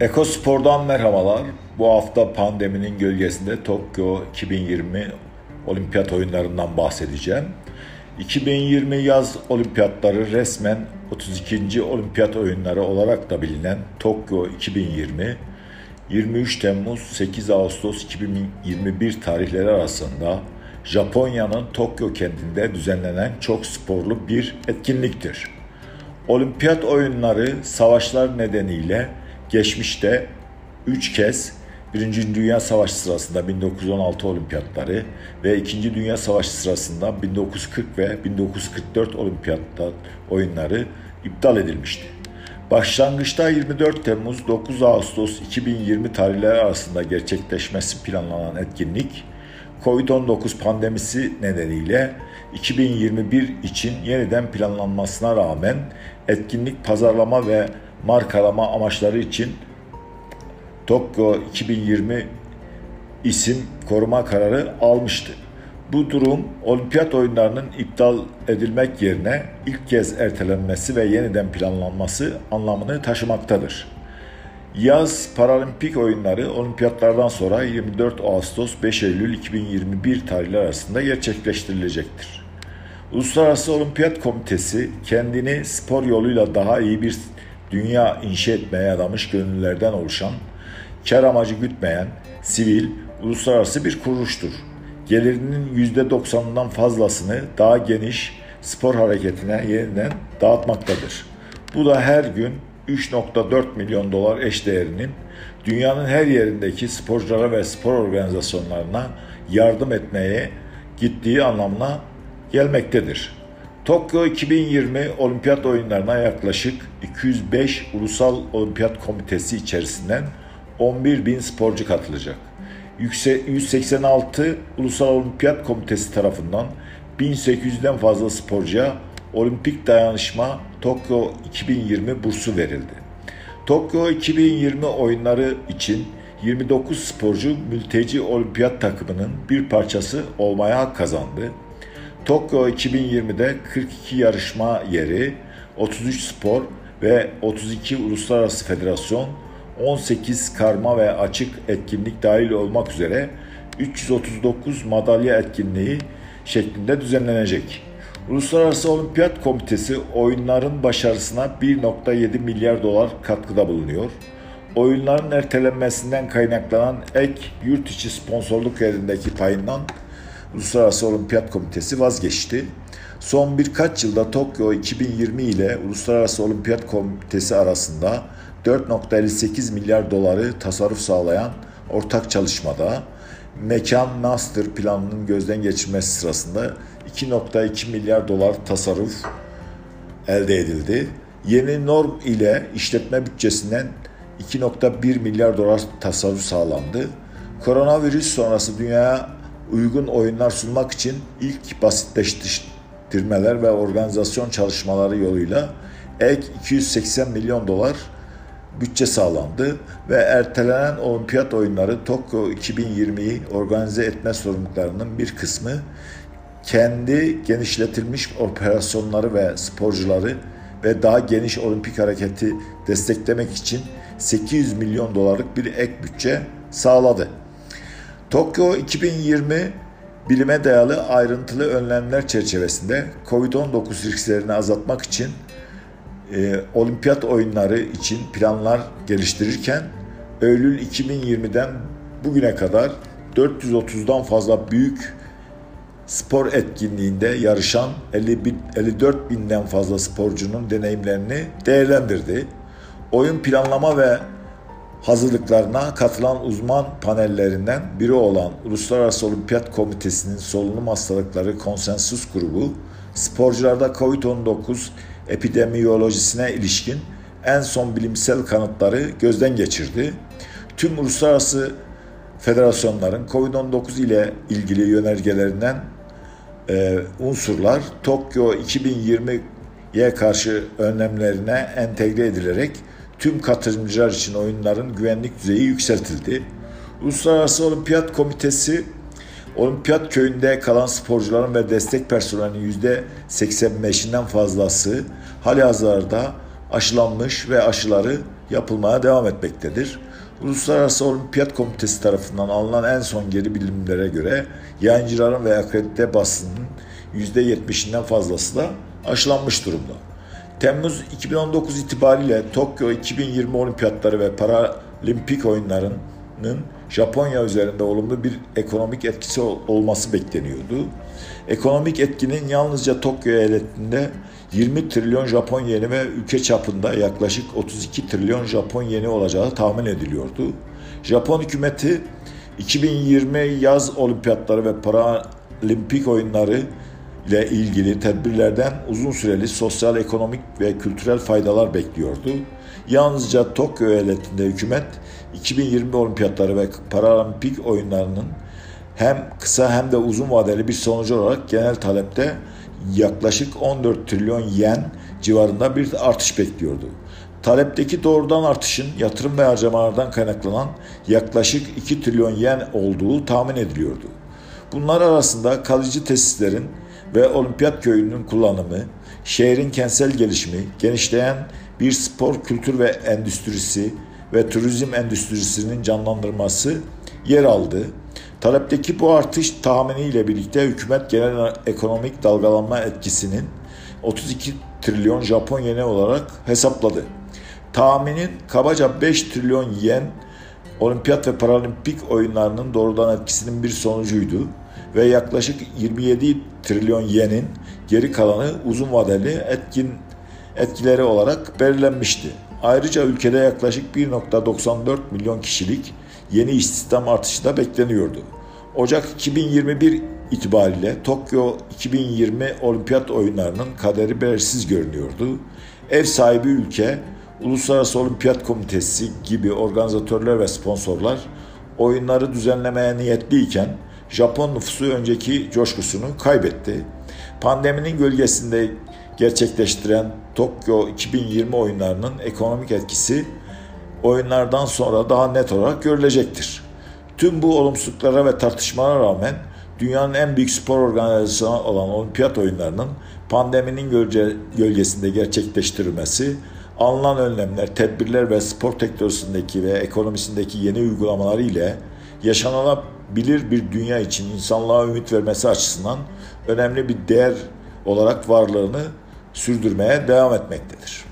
Ekospor'dan merhabalar. Bu hafta pandeminin gölgesinde Tokyo 2020 olimpiyat oyunlarından bahsedeceğim. 2020 yaz olimpiyatları resmen 32. olimpiyat oyunları olarak da bilinen Tokyo 2020 23 Temmuz 8 Ağustos 2021 tarihleri arasında Japonya'nın Tokyo kentinde düzenlenen çok sporlu bir etkinliktir. Olimpiyat oyunları savaşlar nedeniyle geçmişte 3 kez 1. Dünya Savaşı sırasında 1916 olimpiyatları ve 2. Dünya Savaşı sırasında 1940 ve 1944 olimpiyatlar oyunları iptal edilmişti. Başlangıçta 24 Temmuz 9 Ağustos 2020 tarihleri arasında gerçekleşmesi planlanan etkinlik Covid-19 pandemisi nedeniyle 2021 için yeniden planlanmasına rağmen etkinlik pazarlama ve markalama amaçları için Tokyo 2020 isim koruma kararı almıştı. Bu durum olimpiyat oyunlarının iptal edilmek yerine ilk kez ertelenmesi ve yeniden planlanması anlamını taşımaktadır. Yaz Paralimpik oyunları olimpiyatlardan sonra 24 Ağustos 5 Eylül 2021 tarihleri arasında gerçekleştirilecektir. Uluslararası Olimpiyat Komitesi kendini spor yoluyla daha iyi bir dünya inşa etmeye adamış gönüllülerden oluşan, kar amacı gütmeyen, sivil, uluslararası bir kuruluştur. Gelirinin %90'ından fazlasını daha geniş spor hareketine yeniden dağıtmaktadır. Bu da her gün 3.4 milyon dolar eşdeğerinin dünyanın her yerindeki sporculara ve spor organizasyonlarına yardım etmeye gittiği anlamına gelmektedir. Tokyo 2020 Olimpiyat Oyunlarına yaklaşık 205 Ulusal Olimpiyat Komitesi içerisinden 11 bin sporcu katılacak. 186 Ulusal Olimpiyat Komitesi tarafından 1800'den fazla sporcuya Olimpik Dayanışma Tokyo 2020 bursu verildi. Tokyo 2020 oyunları için 29 sporcu mülteci olimpiyat takımının bir parçası olmaya hak kazandı. Tokyo 2020'de 42 yarışma yeri, 33 spor ve 32 uluslararası federasyon, 18 karma ve açık etkinlik dahil olmak üzere 339 madalya etkinliği şeklinde düzenlenecek. Uluslararası Olimpiyat Komitesi oyunların başarısına 1.7 milyar dolar katkıda bulunuyor. Oyunların ertelenmesinden kaynaklanan ek yurt içi sponsorluk yerindeki payından Uluslararası Olimpiyat Komitesi vazgeçti. Son birkaç yılda Tokyo 2020 ile Uluslararası Olimpiyat Komitesi arasında 4.58 milyar doları tasarruf sağlayan ortak çalışmada mekan master planının gözden geçirmesi sırasında 2.2 milyar dolar tasarruf elde edildi. Yeni norm ile işletme bütçesinden 2.1 milyar dolar tasarruf sağlandı. Koronavirüs sonrası dünyaya uygun oyunlar sunmak için ilk basitleştirmeler ve organizasyon çalışmaları yoluyla ek 280 milyon dolar bütçe sağlandı ve ertelenen olimpiyat oyunları Tokyo 2020'yi organize etme sorumluluklarının bir kısmı kendi genişletilmiş operasyonları ve sporcuları ve daha geniş olimpik hareketi desteklemek için 800 milyon dolarlık bir ek bütçe sağladı. Tokyo 2020 bilime dayalı ayrıntılı önlemler çerçevesinde COVID-19 risklerini azaltmak için e, olimpiyat oyunları için planlar geliştirirken Eylül 2020'den bugüne kadar 430'dan fazla büyük spor etkinliğinde yarışan 50 bin, 54 binden fazla sporcunun deneyimlerini değerlendirdi. Oyun planlama ve hazırlıklarına katılan uzman panellerinden biri olan Uluslararası Olimpiyat Komitesi'nin solunum hastalıkları konsensus grubu, sporcularda COVID-19 epidemiyolojisine ilişkin en son bilimsel kanıtları gözden geçirdi. Tüm uluslararası federasyonların COVID-19 ile ilgili yönergelerinden e, unsurlar Tokyo 2020'ye karşı önlemlerine entegre edilerek tüm katılımcılar için oyunların güvenlik düzeyi yükseltildi. Uluslararası Olimpiyat Komitesi Olimpiyat köyünde kalan sporcuların ve destek personelinin %85'inden fazlası hali hazırda aşılanmış ve aşıları yapılmaya devam etmektedir. Uluslararası Olimpiyat Komitesi tarafından alınan en son geri bildirimlere göre yayıncıların ve akredite basının %70'inden fazlası da aşılanmış durumda. Temmuz 2019 itibariyle Tokyo 2020 Olimpiyatları ve Paralimpik oyunlarının Japonya üzerinde olumlu bir ekonomik etkisi olması bekleniyordu. Ekonomik etkinin yalnızca Tokyo eyaletinde 20 trilyon Japon yeni ve ülke çapında yaklaşık 32 trilyon Japon yeni olacağı tahmin ediliyordu. Japon hükümeti 2020 yaz olimpiyatları ve paralimpik oyunları ile ilgili tedbirlerden uzun süreli sosyal, ekonomik ve kültürel faydalar bekliyordu. Yalnızca Tokyo eyaletinde hükümet 2020 olimpiyatları ve paralimpik oyunlarının hem kısa hem de uzun vadeli bir sonucu olarak genel talepte yaklaşık 14 trilyon yen civarında bir artış bekliyordu. Talepteki doğrudan artışın yatırım ve harcamalardan kaynaklanan yaklaşık 2 trilyon yen olduğu tahmin ediliyordu. Bunlar arasında kalıcı tesislerin ve olimpiyat köyünün kullanımı, şehrin kentsel gelişimi, genişleyen bir spor kültür ve endüstrisi ve turizm endüstrisinin canlandırması yer aldı. Talepteki bu artış tahminiyle birlikte hükümet genel ekonomik dalgalanma etkisinin 32 trilyon Japon yeni olarak hesapladı. Tahminin kabaca 5 trilyon yen olimpiyat ve paralimpik oyunlarının doğrudan etkisinin bir sonucuydu ve yaklaşık 27 trilyon yenin geri kalanı uzun vadeli etkin etkileri olarak belirlenmişti. Ayrıca ülkede yaklaşık 1.94 milyon kişilik yeni istihdam artışı da bekleniyordu. Ocak 2021 itibariyle Tokyo 2020 Olimpiyat oyunlarının kaderi belirsiz görünüyordu. Ev sahibi ülke, Uluslararası Olimpiyat Komitesi gibi organizatörler ve sponsorlar oyunları düzenlemeye niyetliyken Japon nüfusu önceki coşkusunu kaybetti. Pandeminin gölgesinde gerçekleştiren Tokyo 2020 oyunlarının ekonomik etkisi oyunlardan sonra daha net olarak görülecektir. Tüm bu olumsuzluklara ve tartışmalara rağmen dünyanın en büyük spor organizasyonu olan olimpiyat oyunlarının pandeminin gölgesinde gerçekleştirilmesi, alınan önlemler, tedbirler ve spor teknolojisindeki ve ekonomisindeki yeni uygulamaları ile yaşanabilir bir dünya için insanlığa ümit vermesi açısından önemli bir değer olarak varlığını sürdürmeye devam etmektedir.